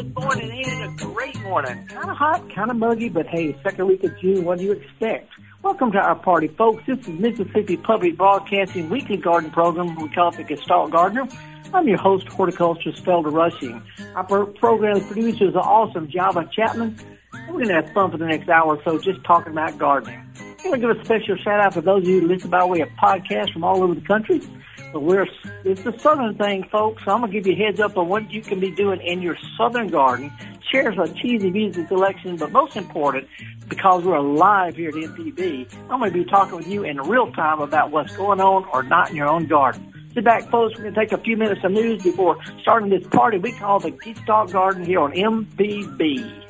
Good morning, ain't it a great morning? Kind of hot, kind of muggy, but hey, second week of June, what do you expect? Welcome to our party, folks. This is Mississippi Public Broadcasting weekly garden program. We call it the Gestalt Gardener. I'm your host, horticulturist Felder Rushing. Our program producer is awesome Java Chapman. We're going to have fun for the next hour or so just talking about gardening. I want to give a special shout out to those of you who listen by way of podcasts from all over the country. But we're it's a southern thing, folks. So I'm gonna give you a heads up on what you can be doing in your southern garden. Shares a cheesy music selection, but most important, because we're live here at MPB, I'm gonna be talking with you in real time about what's going on or not in your own garden. Sit back, folks. We're gonna take a few minutes of news before starting this party we call the Gestalt Garden here on MPB.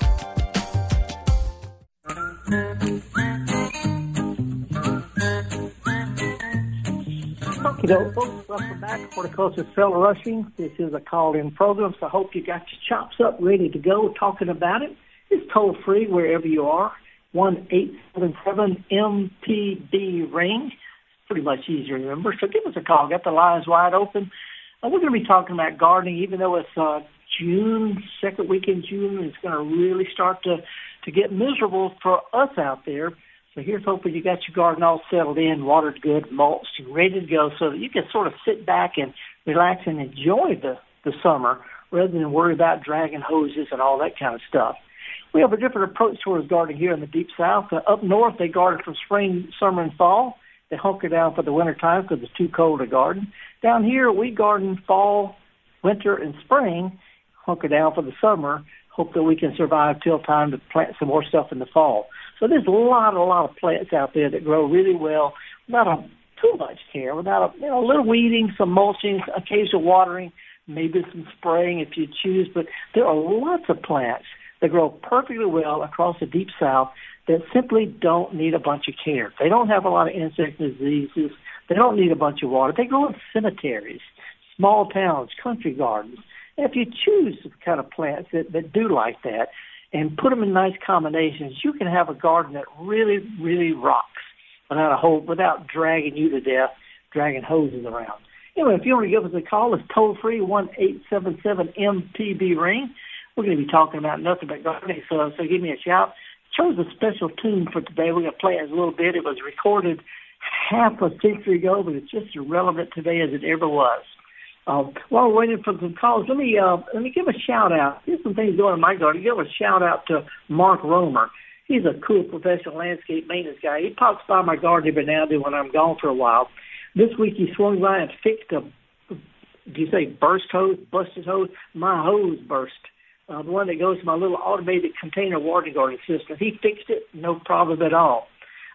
Okay, folks, welcome back. Horticulture Felder Rushing. This is a call-in program, so I hope you got your chops up, ready to go, talking about it. It's toll-free wherever you are one eight seven seven MPB ring. Pretty much easy to remember. So give us a call. Got the lines wide open. Uh, we're going to be talking about gardening, even though it's uh, June, second week in June. It's going to really start to to get miserable for us out there. So here's hoping you got your garden all settled in, watered good, mulched, ready to go, so that you can sort of sit back and relax and enjoy the the summer rather than worry about dragging hoses and all that kind of stuff. We have a different approach towards gardening here in the deep south. Uh, up north, they garden from spring, summer, and fall. They hunker down for the winter time because it's too cold to garden. Down here, we garden fall, winter, and spring, hunker down for the summer, hope that we can survive till time to plant some more stuff in the fall. So there's a lot, a lot of plants out there that grow really well without a, too much care, without a, you know, a little weeding, some mulching, occasional watering, maybe some spraying if you choose. But there are lots of plants they grow perfectly well across the deep south that simply don't need a bunch of care. They don't have a lot of insect diseases. They don't need a bunch of water. They grow in cemeteries, small towns, country gardens. And if you choose the kind of plants that, that do like that and put them in nice combinations, you can have a garden that really, really rocks without a whole, without dragging you to death, dragging hoses around. Anyway, if you want to give us a call, it's toll free one eight seven seven MPB ring. We're going to be talking about nothing but gardening, so so give me a shout. Chose a special tune for today. We're going to play it a little bit. It was recorded half a century ago, but it's just as relevant today as it ever was. Um, while we're waiting for some calls, let me uh, let me give a shout out. Here's some things going in my garden. Give a shout out to Mark Romer. He's a cool professional landscape maintenance guy. He pops by my garden every now and then when I'm gone for a while. This week he swung by and fixed a, do you say burst hose, busted hose? My hose burst uh, the one that goes to my little automated container water garden system. He fixed it, no problem at all.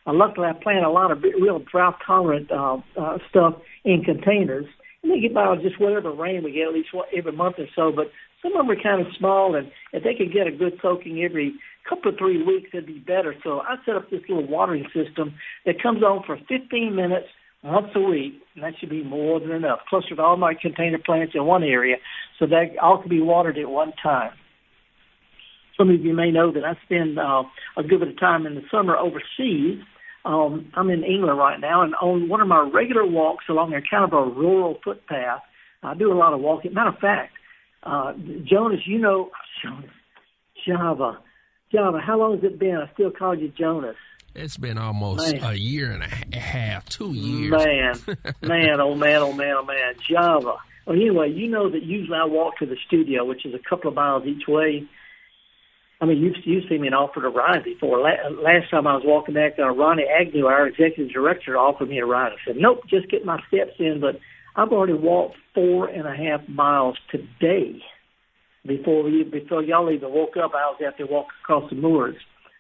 Uh, luckily, I plant a lot of real drought tolerant uh, uh, stuff in containers, and they get by with just whatever rain we get at least every month or so. But some of them are kind of small, and if they could get a good soaking every couple of three weeks, it'd be better. So I set up this little watering system that comes on for 15 minutes once a week, and that should be more than enough. Closer to all my container plants in one area, so that all can be watered at one time. Some of you may know that I spend uh, a good bit of time in the summer overseas. Um, I'm in England right now, and on one of my regular walks along a kind of a rural footpath, I do a lot of walking. Matter of fact, uh, Jonas, you know, Jonas, Java, Java. How long has it been? I still call you Jonas. It's been almost man. a year and a half, two years. Man, man, oh man, oh man, oh man, Java. Well, anyway, you know that usually I walk to the studio, which is a couple of miles each way. I mean, you've you've seen me offered a ride before. Last time I was walking back, uh, Ronnie Agnew, our executive director, offered me a ride. I said, "Nope, just get my steps in." But I've already walked four and a half miles today. Before you, before y'all even woke up, I was out there walking across the moors.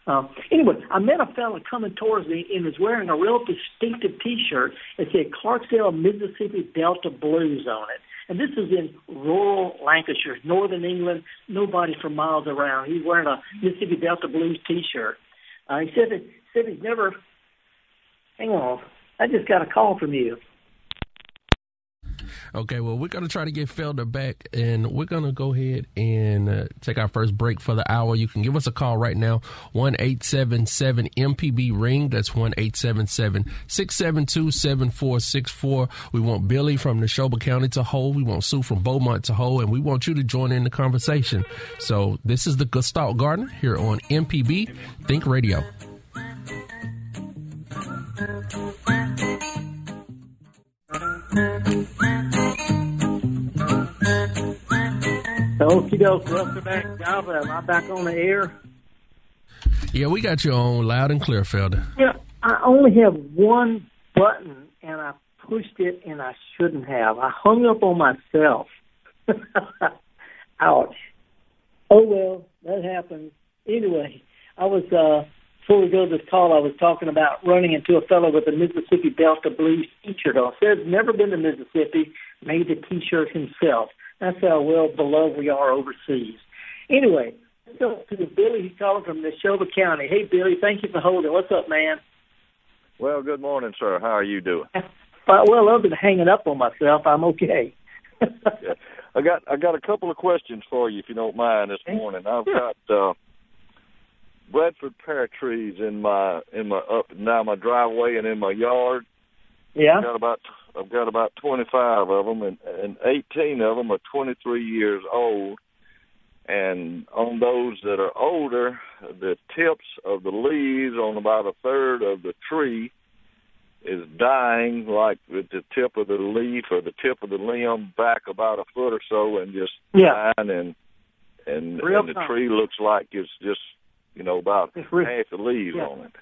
Um, anyway, I met a fellow coming towards me and was wearing a real distinctive T-shirt. It said Clarksdale, Mississippi Delta Blues on it. And this is in rural Lancashire, northern England, nobody for miles around. He's wearing a Mississippi Delta Blues T-shirt. Uh, he said, that, said he's never. Hang on, I just got a call from you. Okay, well, we're going to try to get Felder back, and we're going to go ahead and uh, take our first break for the hour. You can give us a call right now, 1 877 MPB Ring. That's 1 877 672 7464. We want Billy from Neshoba County to hold. We want Sue from Beaumont to hold, and we want you to join in the conversation. So, this is the Gestalt Gardener here on MPB Think Radio. Okie doke, welcome back, Java. Am I back on the air? Yeah, we got you on loud and clear, Felder. Yeah, I only have one button, and I pushed it, and I shouldn't have. I hung up on myself. Ouch. Oh well, that happens. Anyway, I was uh before we go to this call, I was talking about running into a fellow with a Mississippi Delta Blues T-shirt on. Says never been to Mississippi, made the T-shirt himself. That's how well beloved we are overseas. Anyway, let's go to Billy. He's calling from Neshoba County. Hey, Billy, thank you for holding. What's up, man? Well, good morning, sir. How are you doing? well, other than hanging up on myself, I'm okay. yeah. I got I got a couple of questions for you, if you don't mind, this morning. I've got uh, Bradford pear trees in my in my up now my driveway and in my yard. Yeah. I've got about I've got about 25 of them, and, and 18 of them are 23 years old. And on those that are older, the tips of the leaves on about a third of the tree is dying, like with the tip of the leaf or the tip of the limb back about a foot or so, and just yeah. dying, and and, and the tree looks like it's just you know about half the leaves yeah. on it.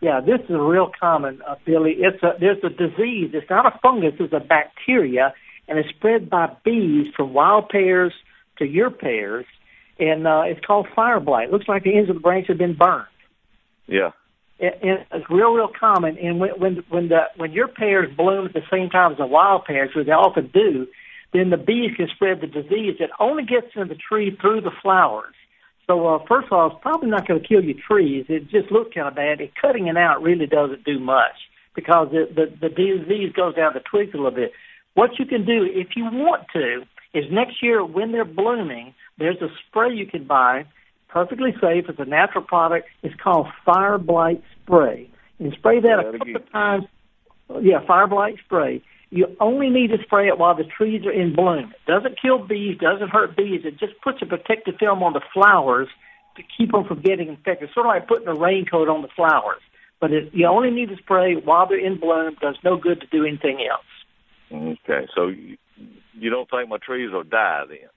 Yeah, this is a real common, uh, Billy. It's a there's a disease. It's not a fungus. It's a bacteria, and it's spread by bees from wild pears to your pears, and uh, it's called fire blight. It looks like the ends of the branch have been burned. Yeah. It, it's real, real common. And when when when the when your pears bloom at the same time as the wild pears, which they often do, then the bees can spread the disease. It only gets in the tree through the flowers. So uh, first of all, it's probably not going to kill your trees. It just looks kind of bad. And cutting it out really doesn't do much because it, the the disease goes down the twigs a little bit. What you can do, if you want to, is next year when they're blooming, there's a spray you can buy, perfectly safe. It's a natural product. It's called Fire Blight Spray. And spray that a couple of times. Yeah, Fire Blight Spray. You only need to spray it while the trees are in bloom. It doesn't kill bees, doesn't hurt bees. It just puts a protective film on the flowers to keep them from getting infected. Sort of like putting a raincoat on the flowers. But it, you only need to spray while they're in bloom. Does no good to do anything else. Okay, so you, you don't think my trees will die then?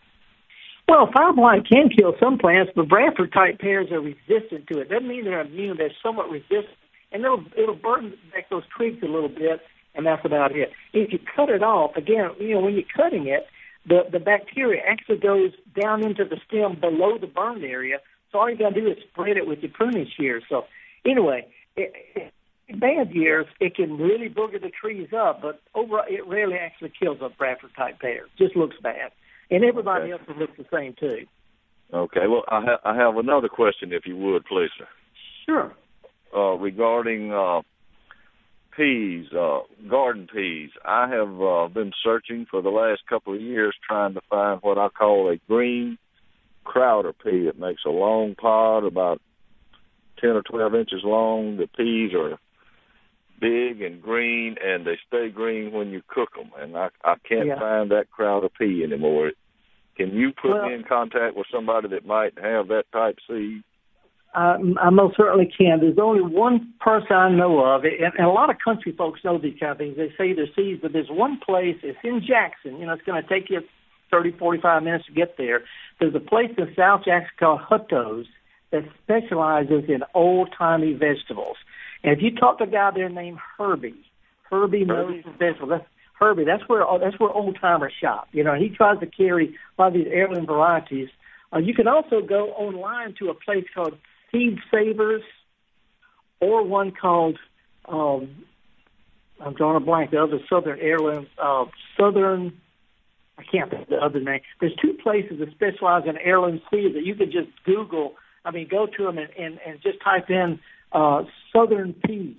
Well, fire blight can kill some plants, but Bradford type pears are resistant to it. Doesn't mean they're immune. They're somewhat resistant, and it'll it'll burn back those twigs a little bit and that's about it. If you cut it off, again, you know, when you're cutting it, the, the bacteria actually goes down into the stem below the burned area. So all you got to do is spread it with your pruning shears. So anyway, it, it, in bad years, it can really booger the trees up, but over it rarely actually kills a Bradford type pear. Just looks bad, and everybody okay. else looks the same too. Okay. Well, I, ha- I have another question, if you would, please, sir. Sure. Uh, regarding uh, peas, uh, garden peas. I have uh, been searching for the last couple of years trying to find what I call a green Crowder pea. It makes a long pod, about 10 or 12 inches long. The peas are big and green, and they stay green when you cook them. And I, I can't yeah. find that Crowder pea anymore. Can you put well, me in contact with somebody that might have that type seed? Uh, I most certainly can. There's only one person I know of, and, and a lot of country folks know these kind of things. They say they're seeds, but there's one place. It's in Jackson. You know, it's going to take you 30, 45 minutes to get there. There's a place in South Jackson called Hutto's that specializes in old timey vegetables. And if you talk to a guy there named Herbie, Herbie, Herbie. knows the vegetables. That's, Herbie, that's where that's where old timers shop. You know, he tries to carry a lot of these heirloom varieties. Uh, you can also go online to a place called Seed Savers, or one called um, I'm drawing a blank. The other Southern Heirloom, uh, Southern. I can't think of the other name. There's two places that specialize in heirloom seeds that you could just Google. I mean, go to them and and, and just type in uh, Southern peas.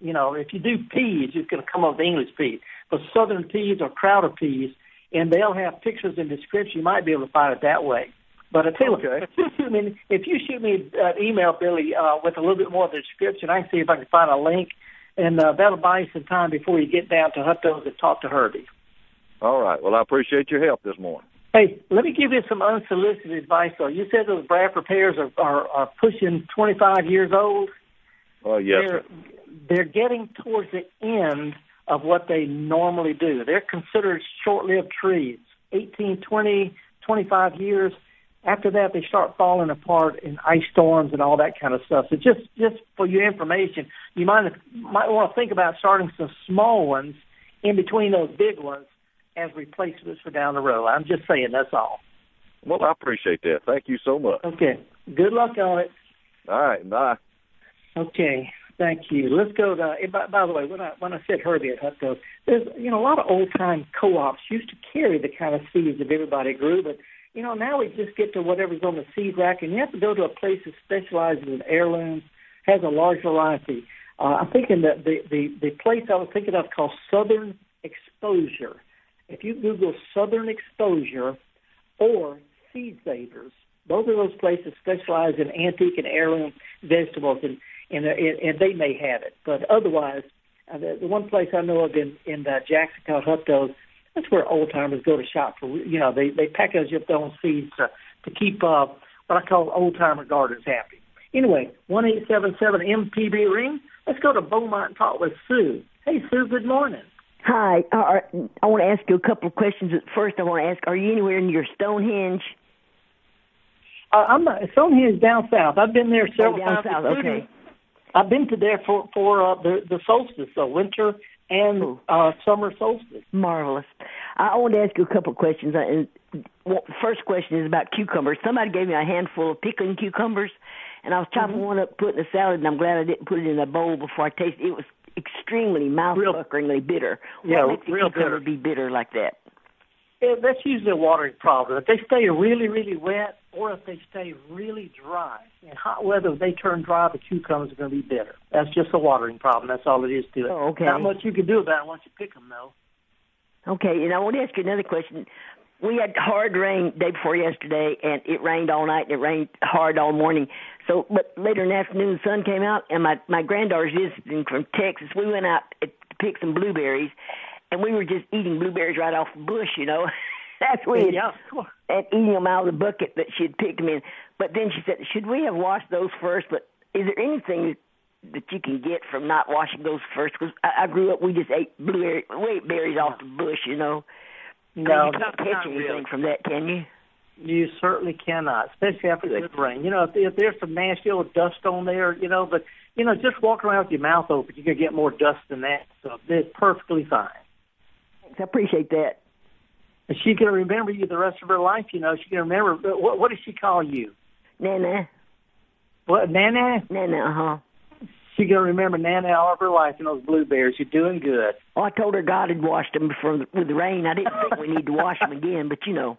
You know, if you do peas, it's going to come up with English peas. But Southern peas or Crowder peas, and they'll have pictures and description. You might be able to find it that way. But I tell you, Okay. if you shoot me, if you shoot me an email, Billy, uh, with a little bit more of the description, I can see if I can find a link, and uh, that'll buy you some time before you get down to Hutto's and talk to Herbie. All right. Well, I appreciate your help this morning. Hey, let me give you some unsolicited advice. Though you said those Bradford pears are, are, are pushing 25 years old. Oh, yes, they're they're getting towards the end of what they normally do. They're considered short-lived trees. 18, 20, 25 years. After that, they start falling apart in ice storms and all that kind of stuff. So just just for your information, you might might want to think about starting some small ones in between those big ones as replacements for down the road. I'm just saying that's all. Well, I appreciate that. Thank you so much. Okay. Good luck on it. All right. Bye. Okay, thank you. Let's go to. eh, By, by the way, when I when I said Herbie at Hutto, there's you know a lot of old time co-ops used to carry the kind of seeds that everybody grew, but you know now we just get to whatever's on the seed rack, and you have to go to a place that specializes in heirlooms, has a large variety. Uh, I'm thinking that the, the the place I was thinking of called Southern Exposure. If you Google Southern Exposure or Seed Savers, both of those places specialize in antique and heirloom vegetables, and and, and, they may have it. But otherwise, uh, the, the one place I know of in in uh, Jackson called Hutto's, that's where old timers go to shop for. You know, they they package up their own seeds to to keep uh, what I call old timer gardens happy. Anyway, one eight seven seven MPB ring. Let's go to Beaumont and talk with Sue. Hey, Sue. Good morning. Hi. Uh, I want to ask you a couple of questions. First, I want to ask: Are you anywhere near Stonehenge? Uh, I'm not, Stonehenge down south. I've been there several Oh, down times. south, okay. I've been to there for for uh, the the solstice, so winter and uh, summer solstice. Marvelous. I want to ask you a couple of questions. Well, first question is about cucumbers. Somebody gave me a handful of pickling cucumbers, and I was chopping Mm-hmm. one up, putting in a salad, and I'm glad I didn't put it in a bowl before I tasted it. It was extremely mouth-puckeringly bitter. Yeah, what makes a real cucumber bitter. be bitter like that? Yeah, that's usually a watering problem. If they stay really, really wet, or if they stay really dry. In hot weather, if they turn dry, the cucumbers are going to be bitter. That's just a watering problem. That's all it is to it. Oh, okay. Not much you can do about it once you pick them, though. Okay, and I want to ask you another question. We had hard rain day before yesterday, and it rained all night, and it rained hard all morning. So, but later in the afternoon, the sun came out, and my my granddaughter's visiting from Texas. We went out to pick some blueberries, and we were just eating blueberries right off the bush, you know. That's weird. Yeah. And eating them out of the bucket that she had picked them in. But then she said, "Should we have washed those first? But is there anything that you can get from not washing those first? Because I, I grew up, we just ate blueberry, we ate berries off the bush, you know. No, you can't catch anything really. from that, can you? You certainly cannot, especially after the rain. You know, if, if there's some nasty old dust on there, you know, but you know, just walk around with your mouth open, you can get more dust than that. So it's perfectly fine. Thanks, I appreciate that. And she's going to remember you the rest of her life. You know, she's going to remember. What, what does she call you? Nana, What, Nana? Nana, uh huh. She's going to remember Nana all of her life and those blueberries. You're doing good. Oh, I told her God had washed them from with the rain. I didn't think we need to wash them again, but you know.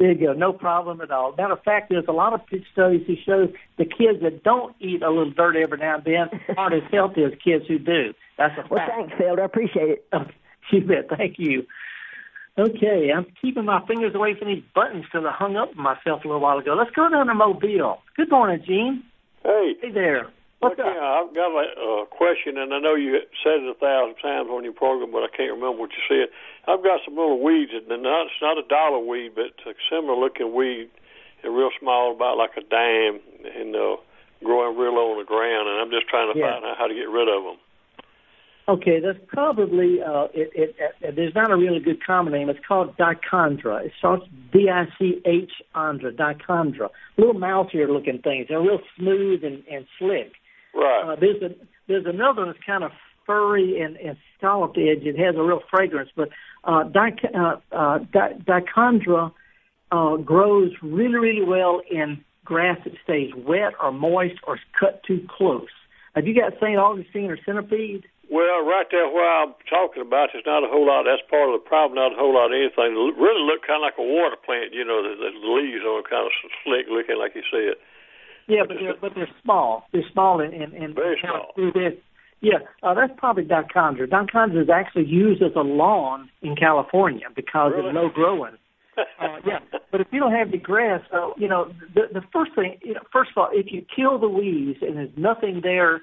There you go. No problem at all. Matter of fact, there's a lot of studies who show the kids that don't eat a little dirt every now and then aren't as healthy as kids who do. That's a fact. Well, thanks, Felder. I appreciate it. You bet. Thank you. Okay, I'm keeping my fingers away from these buttons because I hung up on myself a little while ago. Let's go down to Mobile. Good morning, Gene. Hey, Hey there. What's look, up? I've got a uh, question, and I know you said it a thousand times on your program, but I can't remember what you said. I've got some little weeds, and not, it's not a dollar weed, but it's a similar-looking weed, and real small, about like a dime, and uh, growing real low on the ground, and I'm just trying to Yeah. find out how to get rid of them. Okay, that's probably uh, it, it, it. There's not a really good common name. It's called dichondra. It starts D I C H andra, dichondra. Little mouse-ear looking things. They're real smooth and, and slick. Right. Uh, there's a there's another one that's kind of furry and, and scalloped edge. It has a real fragrance, but uh, dich, uh, uh, di- dichondra uh, grows really really well in grass that stays wet or moist or cut too close. Have you got St. Augustine or centipede? Well, right there where I'm talking about, there's not a whole lot. That's part of the problem. Not a whole lot of anything. It really look kind of like a water plant. You know, the, the leaves are kind of slick looking, like you said. Yeah, But but they're but they're small. They're small and and, and Very small. This Yeah, uh, that's probably dichondra. Dichondra is actually used as a lawn in California because Really? it's low growing. uh, yeah, but if you don't have any grass, uh, you know, the the first thing, you know, first of all, if you kill the weeds and there's nothing there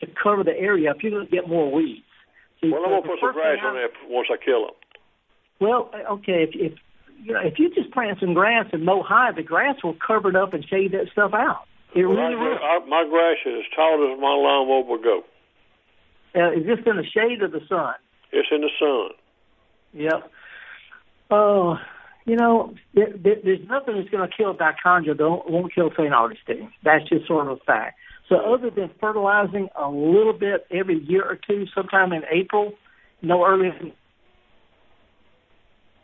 to cover the area, if you're going to get more weeds. See, Well, I'm gonna put some grass on there once I kill them. Well, uh, okay, if if you know, if you just plant some grass and mow high, the grass will cover it up and shade that stuff out. It Well, really I, will. I, my grass is as tall as my lawnmower will go. Uh, it's just in the shade of the sun. It's in the sun. Yep. Oh, you know, there, there, there's nothing that's going to kill dichondra that won't kill St. Augustine. That's just sort of a fact. So other than fertilizing a little bit every year or two, sometime in April, no earlier than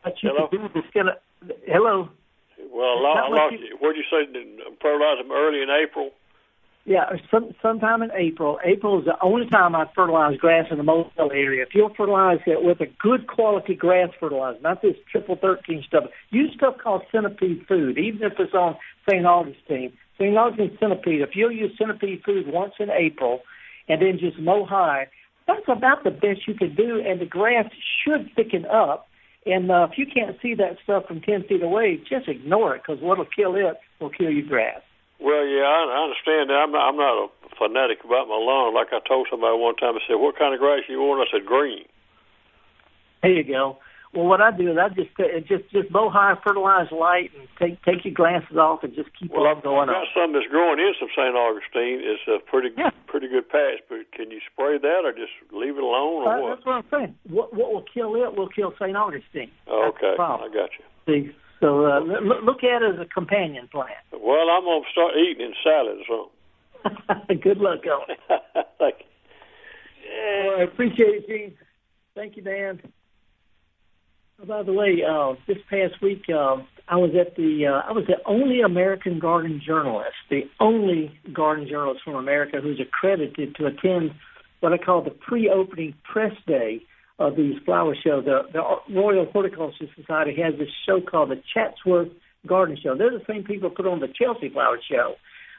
what you Hello? can do going to, hello? Well, I, lo- I Not much lost you- you. What'd you say? Fertilize them early in April. Yeah, some, sometime in April. April is the only time I fertilize grass in the Mobile area. If you'll fertilize it with a good quality grass fertilizer, not this triple thirteen stuff, use stuff called centipede food, even if it's on St. Augustine. St. Augustine centipede, if you'll use centipede food once in April and then just mow high, that's about the best you can do, and the grass should thicken up. And uh, if you can't see that stuff from 10 feet away, just ignore it because what'll kill it will kill your grass. Well, yeah, I, I understand that. I'm not. I'm not a fanatic about my lawn. Like I told somebody one time, I said, "What kind of grass you want?" I said, "Green." There you go. Well, what I do is I just uh, just just mow high, fertilize light, and take take your glasses off and just keep Well, on I've going got up. some that's growing in some St. Augustine. It's a pretty Yeah. pretty good patch. But can you spray that or just leave it alone or Uh, what? that's what I'm saying. What what will kill it will kill St. Augustine. Oh, okay, I got you. See, so uh, look, look at it as a companion plant. Well, I'm gonna start eating in salad so. Good luck on it. Thank you. Well, I appreciate it, Gene. Thank you, Dan. Oh, by the way, uh, this past week uh, I was at the uh, I was the only American garden journalist, the only garden journalist from America who's accredited to attend what I call the pre-opening press day of these flower shows. The, the Royal Horticultural Society has this show called the Chatsworth Garden Show. They're the same people put on the Chelsea Flower Show.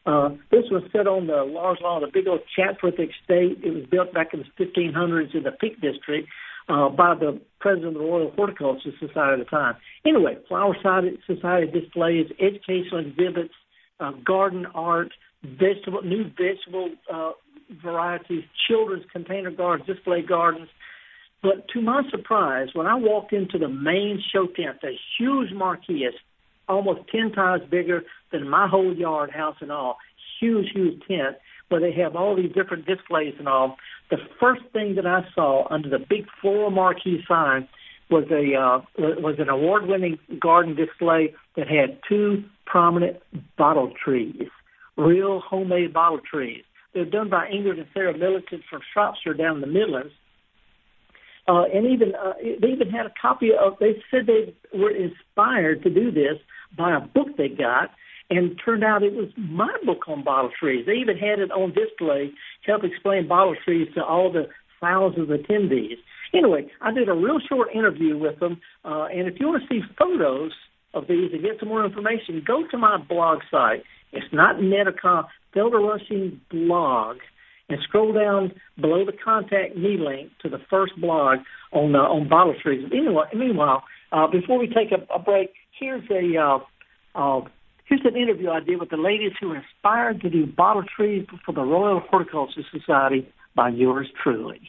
Uh, this was set on the large lawn, the big old Chatsworth estate. It was built back in the 1500s in the Peak District uh, by the president of the Royal Horticultural Society at the time. Anyway, flower Society displays, educational exhibits, uh, garden art, vegetable, new vegetable uh, varieties, children's container gardens, display gardens. But to my surprise, when I walked into the main show tent, the huge marquee is almost 10 times bigger than my whole yard, house and all. Huge, huge tent where they have all these different displays and all. The first thing that I saw under the big floral marquee sign was a uh, was an award-winning garden display that had two prominent bottle trees, real homemade bottle trees. They're done by Ingrid and Sarah Militant from Shropshire down in the Midlands. Uh, and even uh, they even had a copy of. They said they were inspired to do this by a book they got, and turned out it was my book on bottle trees. They even had it on display to help explain bottle trees to all the thousands of attendees. Anyway, I did a real short interview with them, uh, and if you want to see photos of these and get some more information, go to my blog site. It's not Netacom, Felder Rushing blog and scroll down below the contact me link to the first blog on uh, on bottle trees. Anyway, meanwhile, uh, before we take a, a break, here's a uh, uh, here's an interview I did with the ladies who were inspired to do bottle trees for the Royal Horticultural Society by yours truly.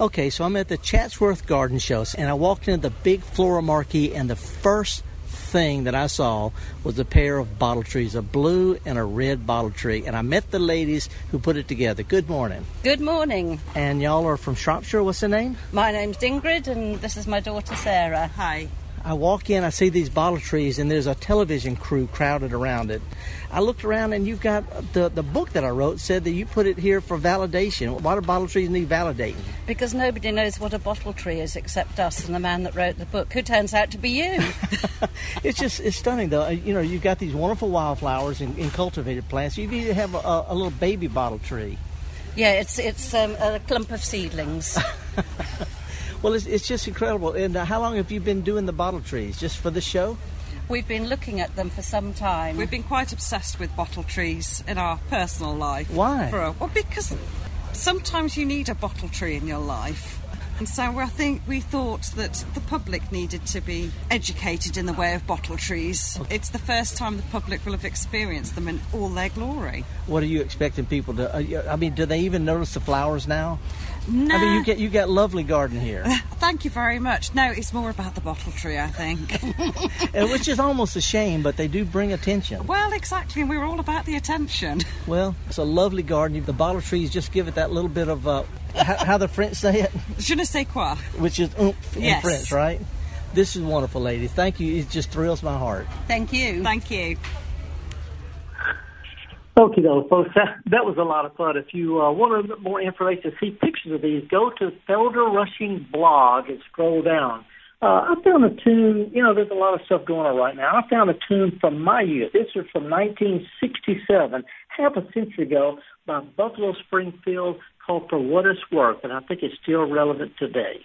Okay, so I'm at the Chatsworth Garden Shows, and I walked into the big floral marquee, and the first thing that I saw was a pair of bottle trees, a blue and a red bottle tree. And I met the ladies who put it together. Good morning. Good morning. And y'all are from Shropshire. What's the name? My name's Ingrid, and this is my daughter Sarah. Hi. I walk in, I see these bottle trees, and there's a television crew crowded around it. I looked around, and you've got the the book that I wrote said that you put it here for validation. Why do bottle trees need validating? Because nobody knows what a bottle tree is except us and the man that wrote the book, who turns out to be you. it's just it's stunning though. You know, you've got these wonderful wildflowers and, and cultivated plants. You even have a, a little baby bottle tree. yeah, it's it's um, a clump of seedlings. Well, it's, it's just incredible. And uh, how long have you been doing the bottle trees? Just for the show? We've been looking at them for some time. We've been quite obsessed with bottle trees in our personal life. Why? For a, well, because sometimes you need a bottle tree in your life. And so I think we thought that the public needed to be educated in the way of bottle trees. It's the first time the public will have experienced them in all their glory. What are you expecting people to? Uh, I mean, do they even notice the flowers now? No. I mean, you get you got lovely garden here, Thank you very much. No, it's more about the bottle tree, I think. and which is almost a shame, but they do bring attention. well, exactly, and we're all about the attention. Well, it's a lovely garden. The bottle trees just give it that little bit of uh, how, how the French say it, Je ne sais quoi. which is oomph in Yes. French, right? This is wonderful, ladies. Thank you. It just thrills my heart. Thank you. Thank you. Okay, though, folks, that, that was a lot of fun. If you uh, want a little bit more information, see pictures of these, go to Felder Rushing blog and scroll down. Uh, I found a tune, you know, there's a lot of stuff going on right now. I found a tune from my youth. This is from 1967, half a century ago, by Buffalo Springfield called For What It's Worth, and I think it's still relevant today.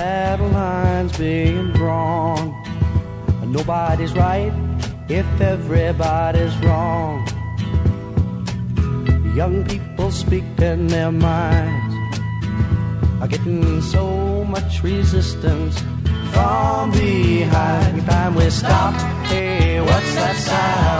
Battle lines being drawn. Nobody's right if everybody's wrong. Young people speak in their minds are getting so much resistance from behind. Time we stop. Hey, what's that sound?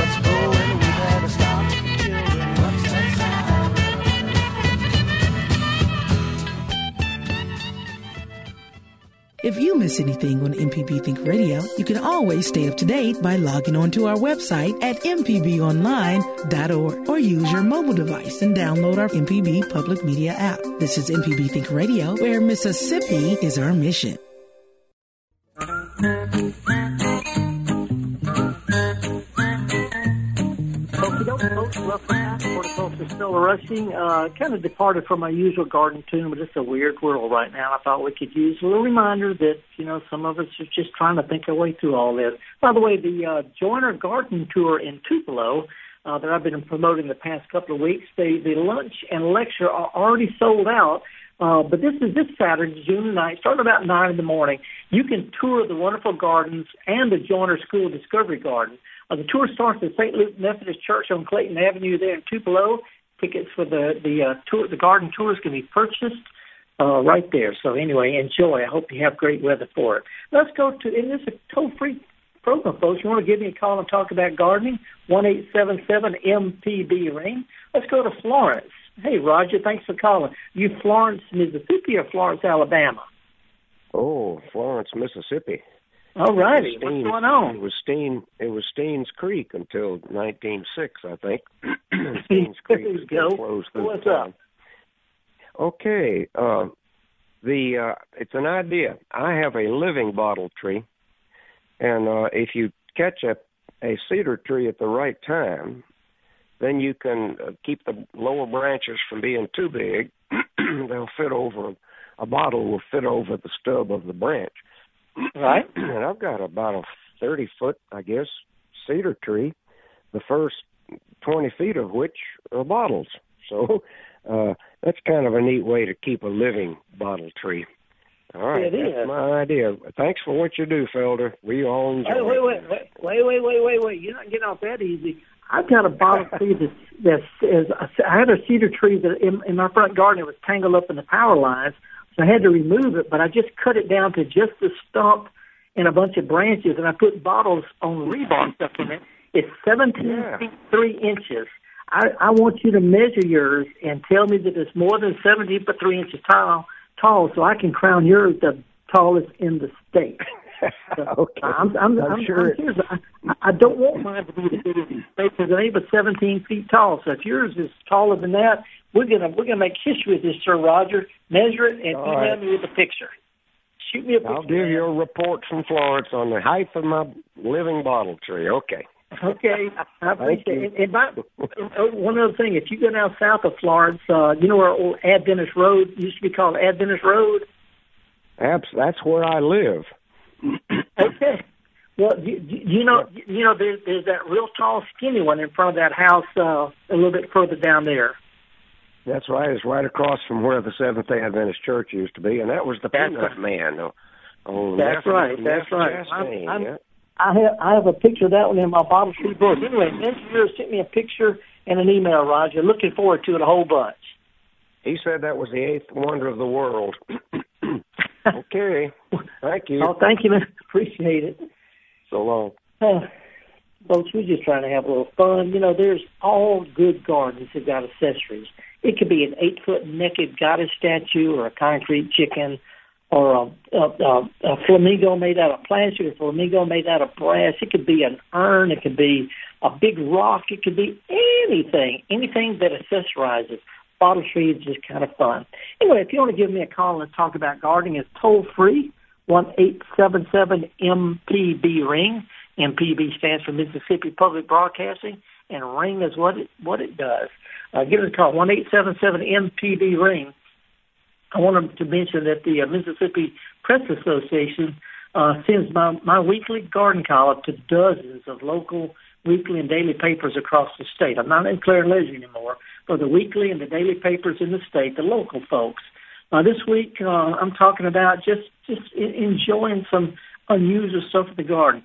If you miss anything on MPB Think Radio, you can always stay up to date by logging on to our website at mpbonline.org or use your mobile device and download our MPB public media app. This is MPB Think Radio, where Mississippi is our mission. Welcome back. Still rushing. Uh, kind of departed from my usual garden tune, but it's a weird world right now. I thought we could use a little reminder that, you know, some of us are just trying to think our way through all this. By the way, the uh, Joyner Garden Tour in Tupelo uh, that I've been promoting the past couple of weeks, the, the lunch and lecture are already sold out. Uh, but this is this Saturday, June 9th, starting about 9 in the morning. You can tour the wonderful gardens and the Joyner School Discovery Garden. Uh, the tour starts at St. Luke Methodist Church on Clayton Avenue there in Tupelo. Tickets for the the uh, tour, the garden tours can be purchased uh, right there. So anyway, enjoy. I hope you have great weather for it. Let's go to and this is a toll free program, folks. You want to give me a call and talk about gardening? One eight seven seven MPB ring. Let's go to Florence. Hey, Roger, thanks for calling. You Florence, Mississippi, or Florence, Alabama? Oh, Florence, Mississippi. All righty. It was Steen- What's going on? It was Steen. It was Steens Creek until 1906, I think. Steens Creek was closed What's up? Okay. Uh, the uh, it's an idea. I have a living bottle tree, and uh, if you catch a a cedar tree at the right time, then you can uh, keep the lower branches from being too big. They'll fit over a bottle will fit over the stub of the branch. Right. and I've got about a thirty foot, I guess, cedar tree. The first twenty feet of which are bottles. So uh, that's kind of a neat way to keep a living bottle tree. All right, It that's is. my idea. Thanks for what you do, Felder. We all enjoy. Wait, it. wait, wait, wait, wait, wait, wait, wait, wait. You're not getting off that easy. I've got a bottle tree that that's is I had a cedar tree that in, in my front garden it was tangled up in the power lines, I had to remove it. But I just cut it down to just the stump and a bunch of branches, and I put bottles on rebar stuff in it. It's 17 Yeah. feet three inches. I, I want you to measure yours and tell me that it's more than 17 foot three inches tall, tall, so I can crown yours the tallest in the state. okay. I'm, I'm, I'm I'm, sure I'm serious. I, I don't want mine to be the biggest because it ain't but 17 feet tall. So if yours is taller than that, we're gonna we're gonna make history with this, Sir Roger. Measure it and All email right. me with a picture. Shoot me a picture. I'll give you a report from Florence on the height of my living bottle tree. Okay. Okay, I appreciate it. And, by, one other thing, if you go down south of Florence, uh, you know where old Adventist Road used to be called Adventist Road. Abs- that's where I live. Okay. Well, you, you know, you know, there's, there's that real tall, skinny one in front of that house uh, a little bit further down there. That's right. It's right across from where the Seventh Day Adventist Church used to be, and that was the That's Peanut right. Man. Oh, That's right, that's right. Chastain, I'm- I'm- yeah. I have I have a picture of that one in my Bible tree book. Anyway, engineer sent me a picture and an email, Roger. Looking forward to it a whole bunch. He said that was the eighth wonder of the world. okay. Thank you. Oh, thank you, man. Appreciate it. So long. Uh, folks, we're just trying to have a little fun. You know, there's all good gardens have got accessories. It could be an eight foot naked goddess statue or a concrete chicken or a, a, a, a flamingo made out of plastic, or a flamingo made out of brass. It could be an urn. It could be a big rock. It could be anything, anything that accessorizes. Bottle tree is just kind of fun. Anyway, if you want to give me a call and talk about gardening, it's toll free, one eight seven seven MPB ring. MPB stands for Mississippi Public Broadcasting, and ring is what it what it does. Uh, give us a call one eight seven seven MPB ring. I wanted to mention that the uh, Mississippi Press Association uh, sends my, my weekly garden column to dozens of local weekly and daily papers across the state. I'm not in Clarion Ledger anymore, but the weekly and the daily papers in the state, the local folks. Uh, this week, uh, I'm talking about just just enjoying some unusual stuff in the garden.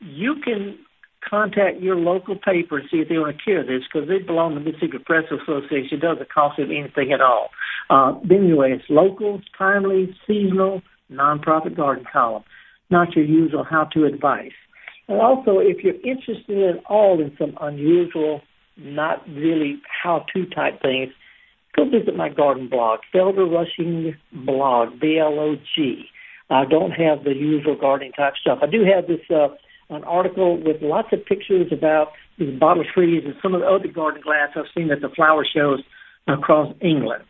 You can contact your local paper and see if they want to carry this because they belong to the Mississippi Press Association. It doesn't cost them anything at all. Uh, anyway, it's local, timely, seasonal, nonprofit garden column, not your usual how-to advice. And also, if you're interested at all in some unusual, not really how-to type things, go visit my garden blog, Felder Rushing Blog, B-L-O-G. I don't have the usual gardening type stuff. I do have this uh, an article with lots of pictures about these bottle trees and some of the other garden glass I've seen at the flower shows across England.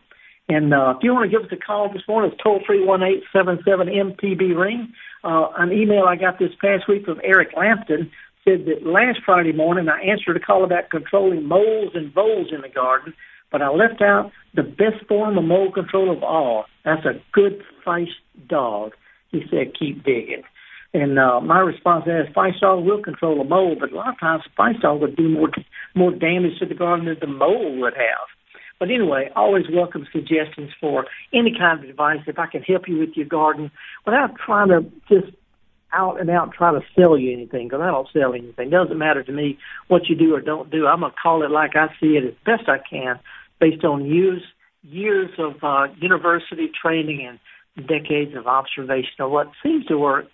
And uh, if you want to give us a call this morning, it's toll free one eight seven seven MPB ring. Uh, an email I got this past week from Eric Lampton said that last Friday morning I answered a call about controlling moles and voles in the garden, but I left out the best form of mole control of all. That's a good feist dog. He said, keep digging. And uh, my response is, feist dog will control a mole, but a lot of times feist would do more more damage to the garden than the mole would have. But anyway, always welcome suggestions for any kind of advice if I can help you with your garden without trying to just out and out try to sell you anything because I don't sell anything. It doesn't matter to me what you do or don't do. I'm gonna call it like I see it as best I can, based on years years of uh, university training and decades of observation of what seems to work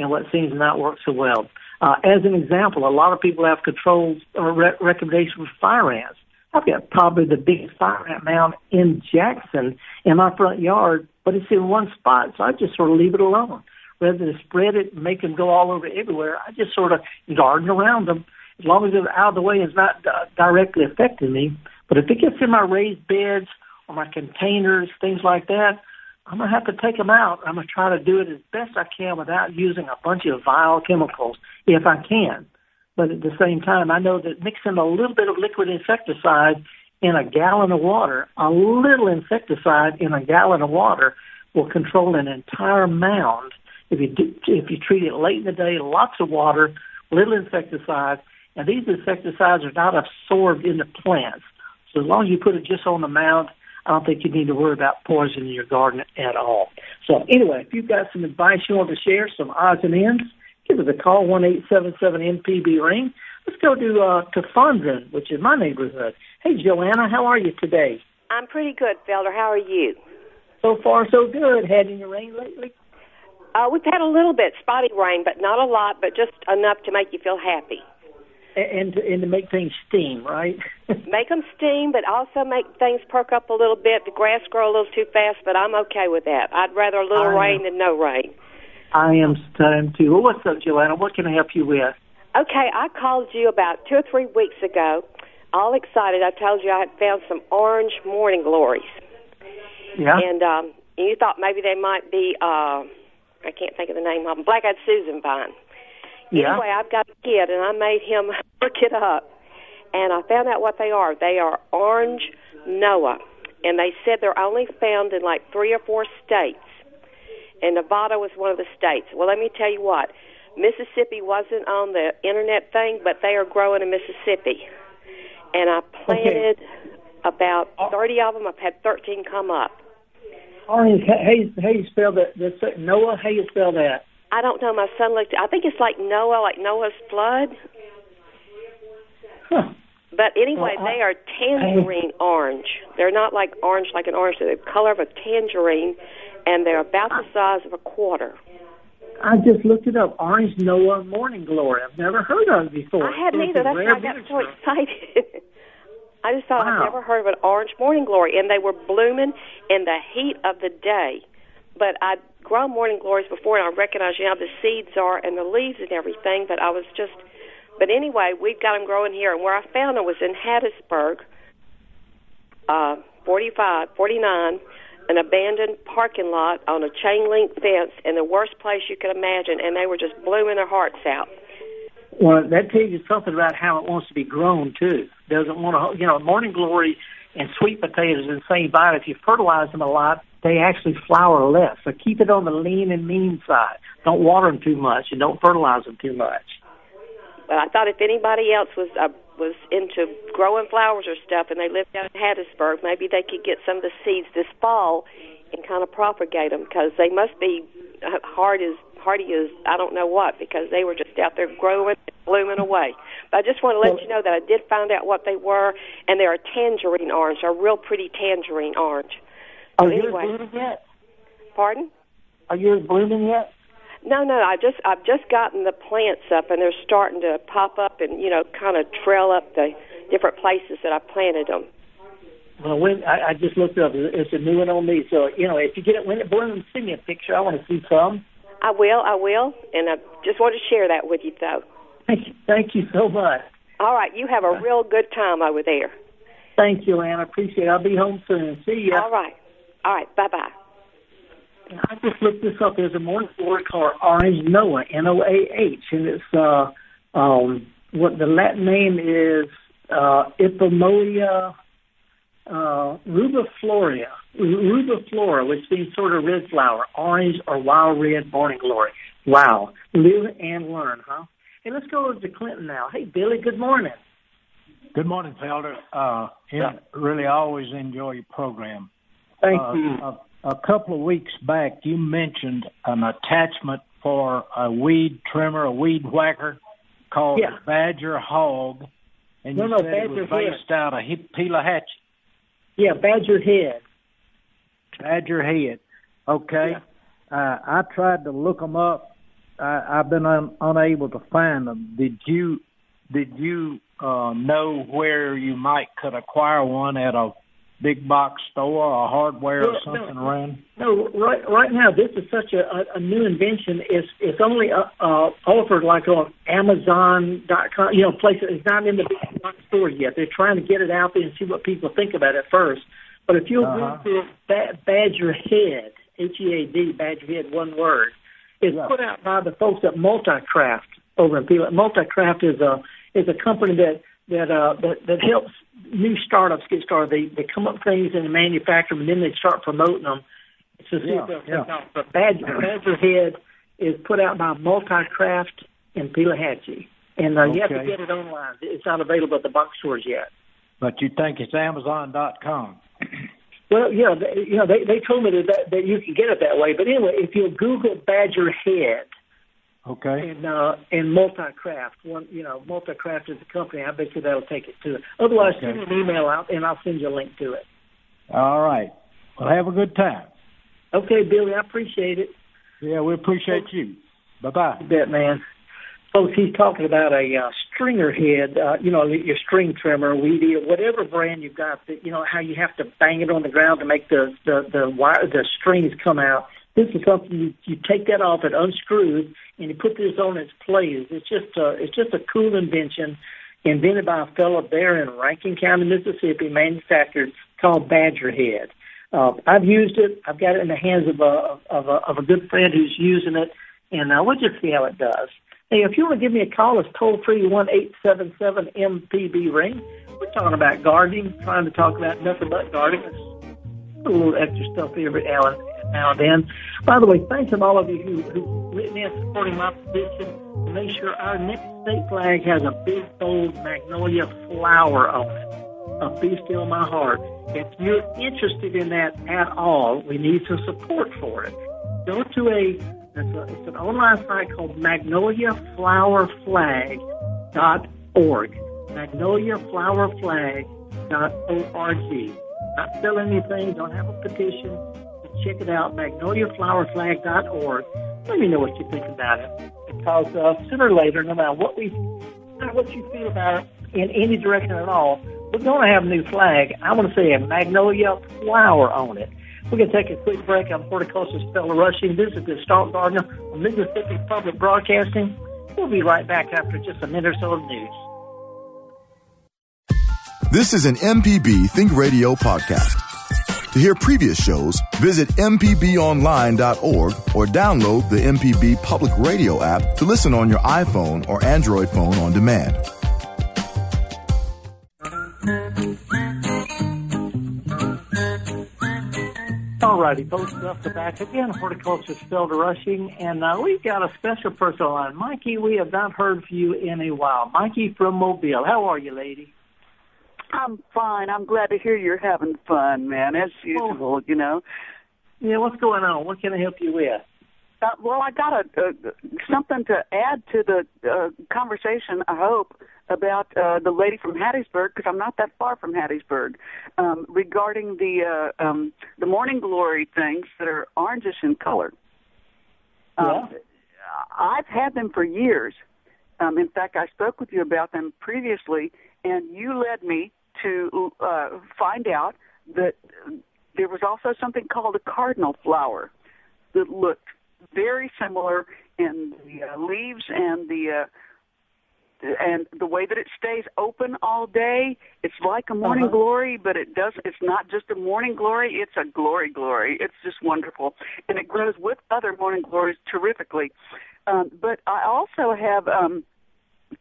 and what seems not work so well. Uh, as an example, a lot of people have controls or re- recommendations for fire ants. I've got probably the biggest fire ant mound in Jackson in my front yard, but it's in one spot, so I just sort of leave it alone. rather than spread it and make them go all over everywhere. I just sort of garden around them as long as it's out of the way it's not uh, directly affecting me. But if it gets in my raised beds or my containers, things like that, I'm gonna have to take them out. I'm gonna try to do it as best I can without using a bunch of vile chemicals, if I can. But at the same time, I know that mixing a little bit of liquid insecticide in a gallon of water, a little insecticide in a gallon of water, will control an entire mound. If you do, if you treat it late in the day, lots of water, little insecticide, and these insecticides are not absorbed into plants. So as long as you put it just on the mound, I don't think you need to worry about poisoning your garden at all. So anyway, if you've got some advice you want to share, some odds and ends, give us a call, one eight seven seven MPB ring. Let's go to uh, to Fondren, which is my neighborhood. Hey, Joanna, how are you today? I'm pretty good, Felder. How are you? So far, so good. Had any rain lately? Uh, we've had a little bit spotty rain, but not a lot, but just enough to make you feel happy. And to, and to make things steam, right? make them steam, but also make things perk up a little bit. The grass grow a little too fast, but I'm okay with that. I'd rather a little I rain than no rain. I am time too. Well, what's up, Joanna? What can I help you with? Okay, I called you about two or three weeks ago, all excited. I told you I had found some orange morning glories. Yeah. And um, you thought maybe they might be uh, I can't think of the name of them, black-eyed Susan vine. Yeah. Anyway, I've got a kid, and I made him look it up, and I found out what they are. They are orange Noah, and they said they're only found in like three or four states, and Nevada was one of the states. Well, let me tell you what. Mississippi wasn't on the internet thing, but they are growing in Mississippi. And I planted about 30 of them. I've had 13 come up. Orange, how you, how you spell that? That's Noah. How you spell that? I don't know. My son looked. I think it's like Noah, like Noah's flood. Huh. But anyway, Well, I- they are tangerine orange. They're not like orange, like an orange. They're the color of a tangerine, and they're about the size of a quarter. I just looked it up. Orange Noah Morning Glory. I've never heard of it before. I hadn't either. That's why I got so excited. I just thought Wow. I'd never heard of an orange morning glory, and they were blooming in the heat of the day. But I'd grown morning glories before, and I recognized, you know, the seeds are and the leaves and everything. But I was just, but anyway, we've got them growing here, and where I found them was in Hattiesburg, uh, 45, 49, an abandoned parking lot on a chain link fence in the worst place you could imagine, and they were just blooming their hearts out. Well, that tells you something about how it wants to be grown too. Doesn't want to, you know, morning glory and sweet potatoes in the same vine. If you fertilize them a lot, they actually flower less. So keep it on the lean and mean side. Don't water them too much and don't fertilize them too much. But I thought if anybody else was uh, was into growing flowers or stuff, and they lived down in Hattiesburg, maybe they could get some of the seeds this fall and kind of propagate them because they must be uh, hard as hardy as I don't know what because they were just out there growing, and blooming away. I just want to let you know that I did find out what they were, and they're a tangerine orange, a real pretty tangerine orange. Are So yours anyway, blooming yet? pardon? Are yours blooming yet? No, no. I just I've just gotten the plants up, and they're starting to pop up, and you know, kind of trail up the different places that I planted them. Well, when I, I just looked it up, it's a new one on me. So you know, if you get it when it blooms, send me a picture. I want to see some. I will, I will, and I just want to share that with you, though. Thank you, thank you so much. All right, you have a real good time over there. Thank you, Ann. I appreciate it. I'll be home soon. See you. All right, all right, bye bye. I just looked this up. There's a morning glory called Orange Noah, N-O-A-H, and it's uh, um, what the Latin name is uh, Ipomoea uh, rubifloria, rubiflora, which means sort of red flower, orange or wild red morning glory. Wow, live and learn, huh? Hey, let's go over to Clinton now. Hey, Billy, good morning. Good morning, Felder. Uh, yeah, really always enjoy your program. Thank uh, you. A, a couple of weeks back, you mentioned an attachment for a weed trimmer, a weed whacker called Yeah. Badger Hog, and No, you no, said it was Badger based out of Hi- Pelahatchie. Yeah, Badger Head. Badger Head. Okay. Uh, I tried to look them up. I, I've been un, unable to find them. Did you? Did you uh, know where you might could acquire one at a big box store or hardware or something no. around? No, right right now this is such a, a, new invention. It's it's only uh, uh, offered like on Amazon.com. You know, places. It's not in the big box stores yet. They're trying to get it out there and see what people think about it first. But if you'll Uh-huh. Google ba- Badger Head, H E A D, Badger Head, one word, it's put out by the folks at Multicraft over in Peel. Multicraft is a is a company that that uh that that helps new startups get started. They they come up with things and they manufacture them, and then they start promoting them see Yeah, yeah. But Badger, Badger Head is put out by Multicraft in Pelahatchie, and uh, you have to get it online. It's not available at the box stores yet. But you think it's Amazon.com? Well, yeah, they, you know, they they told me that, that that you can get it that way. But anyway, if you Google Badger Head Okay. and uh, and Multicraft, one you know, Multicraft is a company. I bet you that'll take it to it. Otherwise, Okay. send me an email out and I'll send you a link to it. All right. Well, have a good time. Okay, Billy, I appreciate it. Yeah, we appreciate you. Bye bye. Bet, man. Folks, he's talking about a uh, stringer head, uh, you know, your string trimmer, weed eater, whatever brand you've got. That you know how you have to bang it on the ground to make the the the wire the strings come out. This is something you, you take that off, it unscrews, and you put this on its place. It's just a it's just a cool invention invented by a fellow there in Rankin County, Mississippi, manufactured called Badger Head. Uh, I've used it. I've got it in the hands of a of a, of a good friend who's using it, and uh, we'll just see how it does. Hey, if you want to give me a call, it's toll free one eight seven seven MPB ring. We're talking about gardening, trying to talk about nothing but gardening. It's a little extra stuff here now and now and then. By the way, thanks to all of you who who written in supporting my position to make sure our next state flag has a big bold magnolia flower on it. A be still my heart. If you're interested in that at all, we need some support for it. Go to a it's, a, it's an online site called magnoliaflowerflag.org. Magnoliaflowerflag.org. Not selling anything, don't have a petition. Check it out, magnoliaflowerflag.org. Let me know what you think about it. Because uh, sooner or later, no matter what we, no matter what you feel about it in any direction at all, we're going to have a new flag. I want to say a magnolia flower on it. We're going to take a quick break. I'm horticulturist Felder Rushing. This is the Gestalt Gardener on Mississippi Public Broadcasting. We'll be right back after just a minute or so of news. This is an MPB Think Radio podcast. To hear previous shows, visit MPBOnline.org or download the MPB Public Radio app to listen on your iPhone or Android phone on demand. All righty, folks, welcome back again. Horticulturist Felder Rushing, and uh, we've got a special person on. Mikey, we have not heard from you in a while. Mikey from Mobile. How are you, lady? I'm fine. I'm glad to hear you're having fun, man, as usual, you know. Yeah, what's going on? What can I help you with? Uh, well, I got a, uh, something to add to the uh, conversation, I hope, about uh, the lady from Hattiesburg, because I'm not that far from Hattiesburg, um, regarding the uh, um, the morning glory things that are orangish in color. Um, I've had them for years. Um, in fact, I spoke with you about them previously, and you led me to uh, find out that there was also something called a cardinal flower that looked very similar in the uh, leaves and the uh, and the way that it stays open all day. It's like a morning Uh-huh. glory, but it does. It's not just a morning glory. It's a glory glory. It's just wonderful, and it grows with other morning glories terrifically. Um, but I also have um,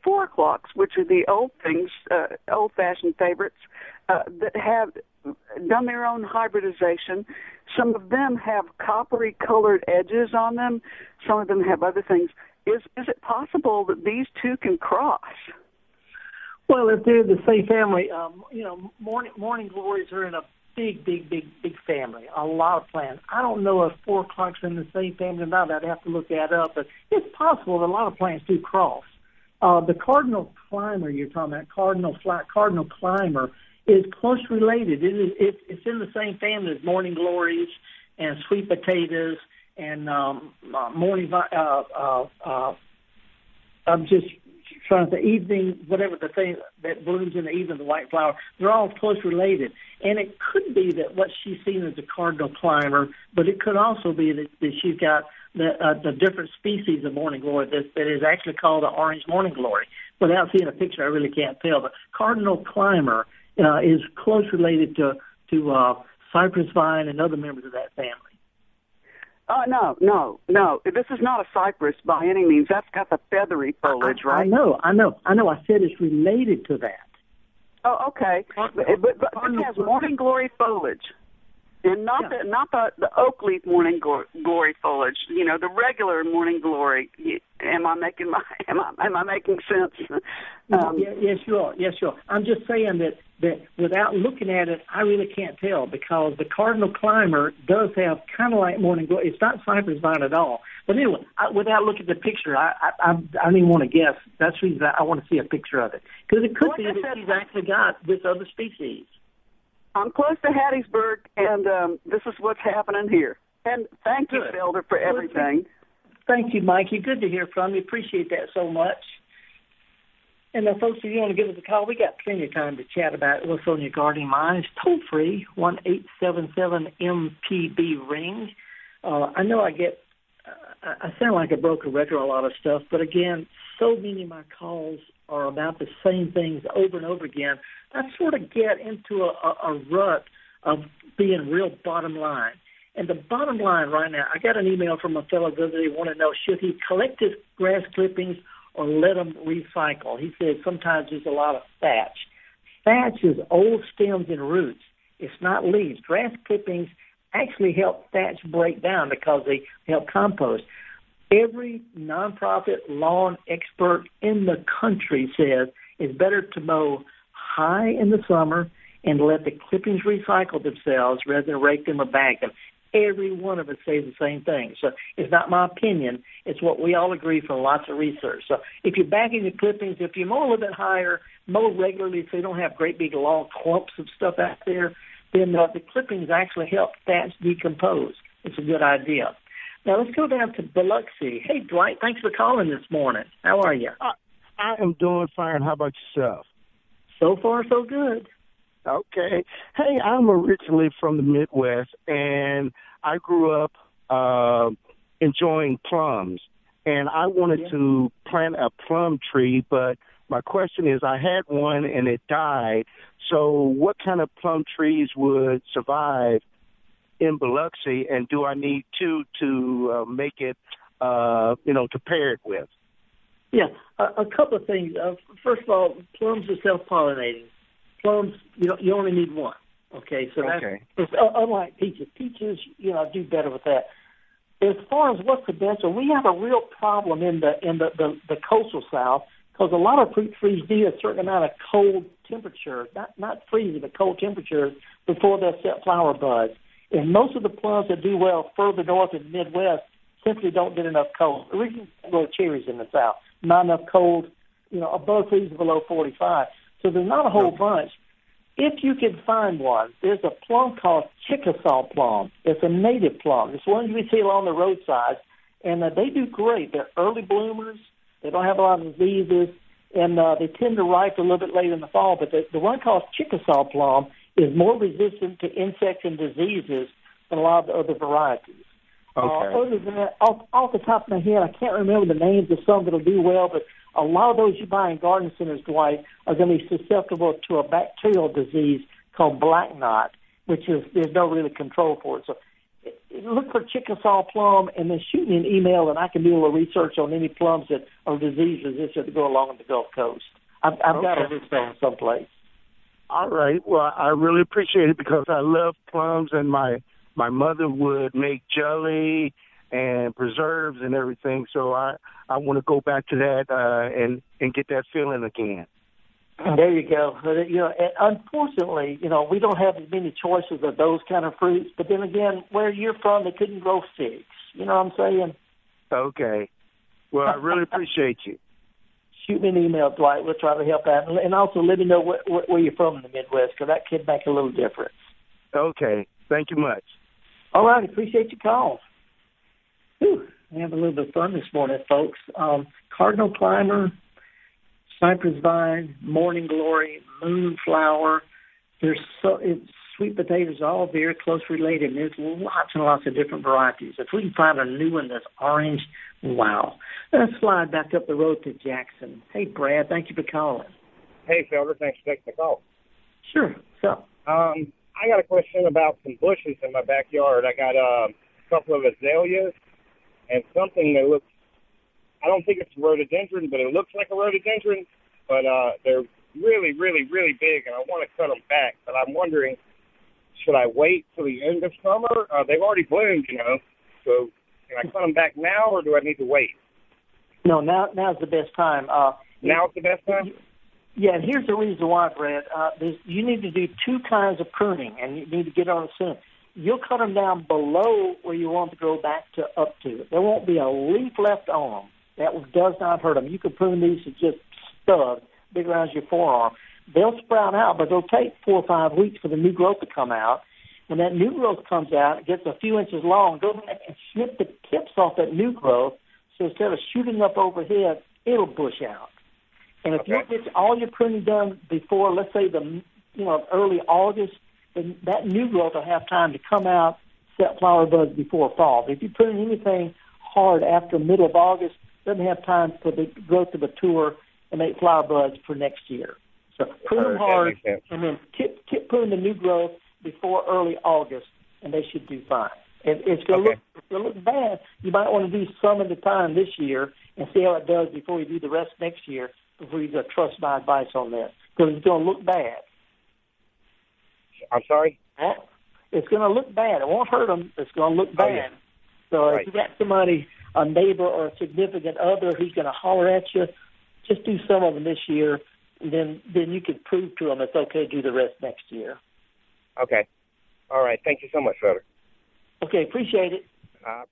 four o'clocks, which are the old things, uh, old-fashioned favorites uh, that have done their own hybridization. Some of them have coppery colored edges on them. Some of them have other things. Is is it possible that these two can cross? Well, if they're the same family, um, you know, morning morning glories are in a big, big, big, big family. A lot of plants. I don't know if four o'clock's in the same family or not. I'd have to look that up, but it's possible that a lot of plants do cross. Uh, the cardinal climber you're talking about, cardinal flat, cardinal climber, is close related. It is it's, it's in the same family as morning glories and sweet potatoes and um, uh, morning. Uh, uh, uh, I'm just trying to evening, whatever the thing that blooms in the evening, the white flower, they're all close related. And it could be that what she's seen is a cardinal climber, but it could also be that, that she's got the, uh, the different species of morning glory that, that is actually called the orange morning glory. Without seeing a picture, I really can't tell. But cardinal climber uh, is close related to to uh, cypress vine and other members of that family. Uh, no, no, no. This is not a cypress by any means. That's got the feathery foliage, I, right? I know, I know, I know. I said it's related to that. Oh, okay. But, but, but it has morning glory foliage, and not Yeah. the not the the oak leaf morning glory foliage. You know, the regular morning glory. Am I making my am I am I making sense? Um, yeah, yes, you are. Yes, you are. I'm just saying that that without looking at it, I really can't tell because the cardinal climber does have kind of like morning glory. It's not cypress vine at all. But anyway, I, without looking at the picture, I I, I, I don't even want to guess. That's the reason I, I want to see a picture of it because it could Like be that she's actually got this other species. I'm close to Hattiesburg, and um, this is what's happening here. And thank you. Felder, for everything. Thank you, Mikey. Good to hear from you. Appreciate that so much. And now, folks, if you want to give us a call, we got plenty of time to chat about what's on your gardening mind. It's toll free, one eight seven seven MPB ring. Uh, I know I get, uh, I sound like a broken record on a lot of stuff, but again, so many of my calls are about the same things over and over again. I sort of get into a, a, a rut of being real bottom line. And the bottom line right now, I got an email from a fellow the other day want to know should he collect his grass clippings or let them recycle. He said sometimes there's a lot of thatch. Thatch is old stems and roots. It's not leaves. Grass clippings actually help thatch break down because they help compost. Every nonprofit lawn expert in the country says it's better to mow high in the summer and let the clippings recycle themselves rather than rake them or bag them. Every one of us says the same thing. So it's not my opinion. It's what we all agree from lots of research. So if you're bagging your clippings, if you mow a little bit higher, mow regularly so you don't have great big long clumps of stuff out there, then uh, the clippings actually help thatch decompose. It's a good idea. Now let's go down to Biloxi. Hey Dwight, thanks for calling this morning. How are you? I am doing fine. How about yourself? So far, so good. Okay. Hey, I'm originally from the Midwest, and I grew up uh, enjoying plums. And I wanted Yeah. to plant a plum tree, but my question is I had one and it died. So, what kind of plum trees would survive in Biloxi, and do I need two to uh, make it, uh, you know, to pair it with? Yeah, a, a couple of things. Uh, first of all, plums are self-pollinating. Plums, you know, you only need one. Okay, so that's Okay. it's, uh, unlike peaches. Peaches, you know, do better with that. As far as what's the best, we have a real problem in the in the the, the coastal South because a lot of fruit trees need a certain amount of cold temperature, not not freezing, but cold temperatures before they'll set flower buds. And most of the plums that do well further north in the Midwest simply don't get enough cold. We grow cherries in the South, not enough cold, you know, above freezing below 45. So there's not a whole bunch. If you can find one, there's a plum called Chickasaw plum. It's a native plum. It's one you see along the roadside, and uh, they do great. They're early bloomers. They don't have a lot of diseases, and uh, they tend to ripen a little bit later in the fall. But the, the one called Chickasaw plum is more resistant to insects and diseases than a lot of the other varieties. Okay. Uh, other than that, off, off the top of my head, I can't remember the names of some that'll do well, but a lot of those you buy in garden centers, Dwight, are going to be susceptible to a bacterial disease called black knot, which is there's no really control for it. So look for Chickasaw plum and then shoot me an email, and I can do a little research on any plums that are disease resistant to go along the Gulf Coast. I've, I've got a Okay. list on someplace. All right. Well, I really appreciate it because I love plums, and my my mother would make jelly and preserves and everything. So I I want to go back to that uh, and and get that feeling again. There you go. But, You know, unfortunately, you know, we don't have as many choices of those kind of fruits. But then again, where you're from, they couldn't grow figs. You know what I'm saying? Okay. Well, I really appreciate you. Shoot me an email, Dwight. We'll try to help out, and also let me know where, where, you're from in the Midwest, because that could make a little difference. Okay. Thank you much. All right, appreciate your call. Whew, we have a little bit of fun this morning, folks. Um, Cardinal climber, cypress vine, morning glory, moonflower. There's so it's sweet potatoes all very close related. And there's lots and lots of different varieties. If we can find a new one that's orange, wow. Let's slide back up the road to Jackson. Hey, Brad, thank you for calling. Hey, Felder, thanks for taking the call. Sure. So, Um, I got a question about some bushes in my backyard. I got uh, a couple of azaleas and something that looks, I don't think it's a rhododendron, but it looks like a rhododendron, but uh, they're really, really, really big, and I want to cut them back. But I'm wondering, should I wait till the end of summer? Uh, they've already bloomed, you know, so can I cut them back now, or do I need to wait? no, now now's the best time. Uh, Now's the best time? Yeah, and here's the reason why, Brad. Uh, you need to do two kinds of pruning, and you need to get on it soon. You'll cut them down below where you want to grow back to up to. There won't be a leaf left on them. That does not hurt them. You can prune these to just studs, big around your forearm. They'll sprout out, but it'll take four or five weeks for the new growth to come out. When that new growth comes out, it gets a few inches long. Go back and snip the tips off that new growth. So instead of shooting up overhead, it'll bush out. And if you get all your pruning done before, let's say the you know early August, then that new growth will have time to come out, set flower buds before fall. If you prune anything hard after middle of August, doesn't have time for the growth to mature and make flower buds for next year. So prune them hard, and then tip tip prune the new growth before early August, and they should do fine. And it's going to look look bad. You might want to do some at a time this year and see how it does before you do the rest next year. Before you go trust my advice on this, because it's going to look bad. I'm sorry? It's going to look bad. It won't hurt them. It's going to look bad. Oh, yeah. So Right. if you got somebody, a neighbor or a significant other who's going to holler at you, just do some of them this year. And then then you can prove to them it's okay to do the rest next year. Okay. All right. Thank you so much, Felder. Okay, appreciate it. Uh,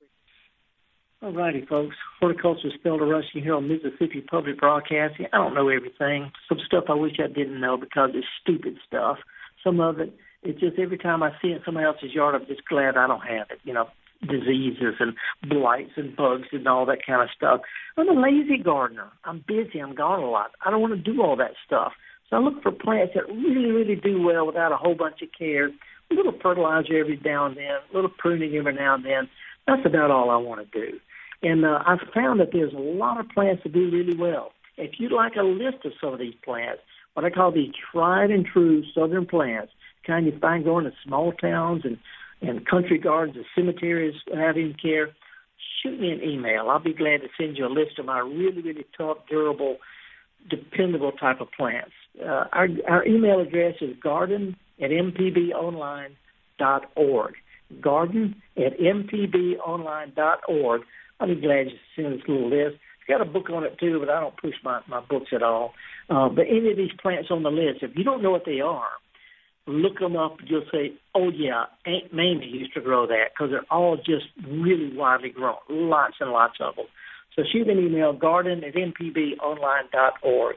All righty, folks. Horticulture spelled a rushing here on Mississippi Public Broadcasting. I don't know everything. Some stuff I wish I didn't know because it's stupid stuff. Some of it, it's just every time I see it in somebody else's yard, I'm just glad I don't have it. You know, diseases and blights and bugs and all that kind of stuff. I'm a lazy gardener. I'm busy. I'm gone a lot. I don't want to do all that stuff. So I look for plants that really, really do well without a whole bunch of care. A little fertilizer every now and then, a little pruning every now and then. That's about all I want to do. And uh, I've found that there's a lot of plants that do really well. If you'd like a list of some of these plants, what I call the tried and true southern plants, kind you find growing in small towns and, and country gardens and cemeteries having care, shoot me an email. I'll be glad to send you a list of my really, really tough, durable, dependable type of plants. Uh, our, our email address is garden at mpbonline.org. Garden at mpbonline.org. I'll be glad you send this little list. It's got a book on it too, but I don't push my, my books at all. Uh, but any of these plants on the list, if you don't know what they are, look them up. You'll say, "Oh yeah, Aunt Mamie used to grow that," because they're all just really widely grown, lots and lots of them. So shoot an email, garden at mpbonline.org.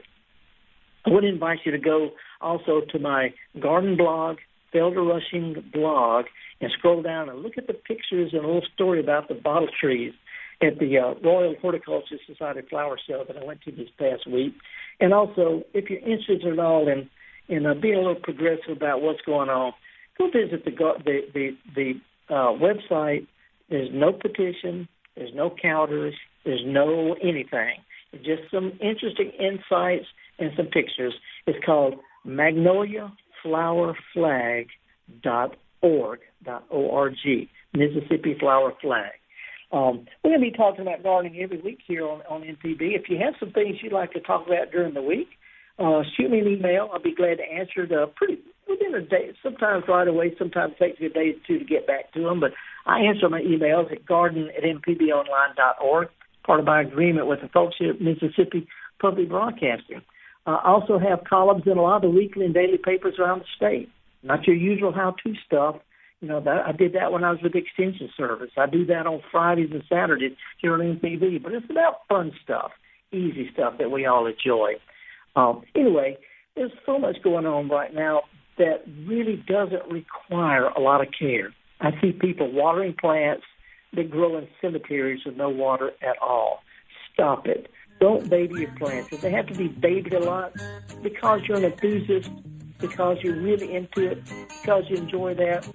I would invite you to go also to my garden blog, Felder Rushing blog, and scroll down and look at the pictures and a little story about the bottle trees at the uh, Royal Horticultural Society flower show that I went to this past week. And also, if you're interested at all in in uh, being a little progressive about what's going on, go visit the the the, the uh, website. There's no petition. There's no counters. There's no anything. Just some interesting insights and some pictures. It's called magnoliaflowerflag.org. O-R-G, Mississippi Flower Flag. Um, we're going to be talking about gardening every week here on, on MPB. If you have some things you'd like to talk about during the week, uh, shoot me an email. I'll be glad to answer it uh, pretty within a day. Sometimes right away. Sometimes it takes me a day or two to get back to them. But I answer my emails at garden at mpbonline.org, part of my agreement with the folks here at Mississippi Public Broadcasting. Uh, I also have columns in a lot of the weekly and daily papers around the state. Not your usual how-to stuff. You know, that, I did that when I was with Extension Service. I do that on Fridays and Saturdays here on MPB. But it's about fun stuff, easy stuff that we all enjoy. Um, anyway, there's so much going on right now that really doesn't require a lot of care. I see people watering plants that grow in cemeteries with no water at all. Stop it. Don't baby your plants. If they have to be babied a lot because you're an enthusiast, because you're really into it, because you enjoy that,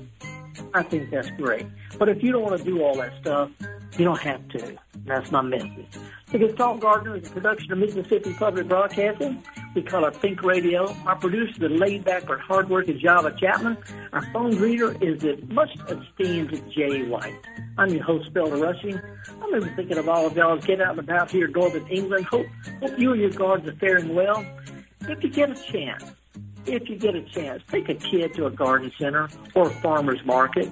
I think that's great. But if you don't want to do all that stuff, you don't have to. That's my message. The Gestalt Gardener is a production of Mississippi Public Broadcasting. We call it Think Radio. Our producer, the laid back but hardworking Java Chapman. Our phone greeter is the much esteemed Jay White. I'm your host, Felder Rushing. I'm even thinking of all of y'all getting out and about here in northern England. Hope, hope you and your gardens are faring well. If you get a chance, if you get a chance, take a kid to a garden center or a farmer's market.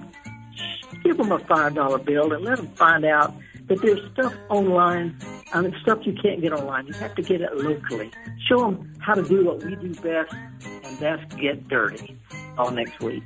Give them a $5 bill and let them find out that there's stuff online, I mean, stuff you can't get online. You have to get it locally. Show them how to do what we do best, and that's get dirty. All next week.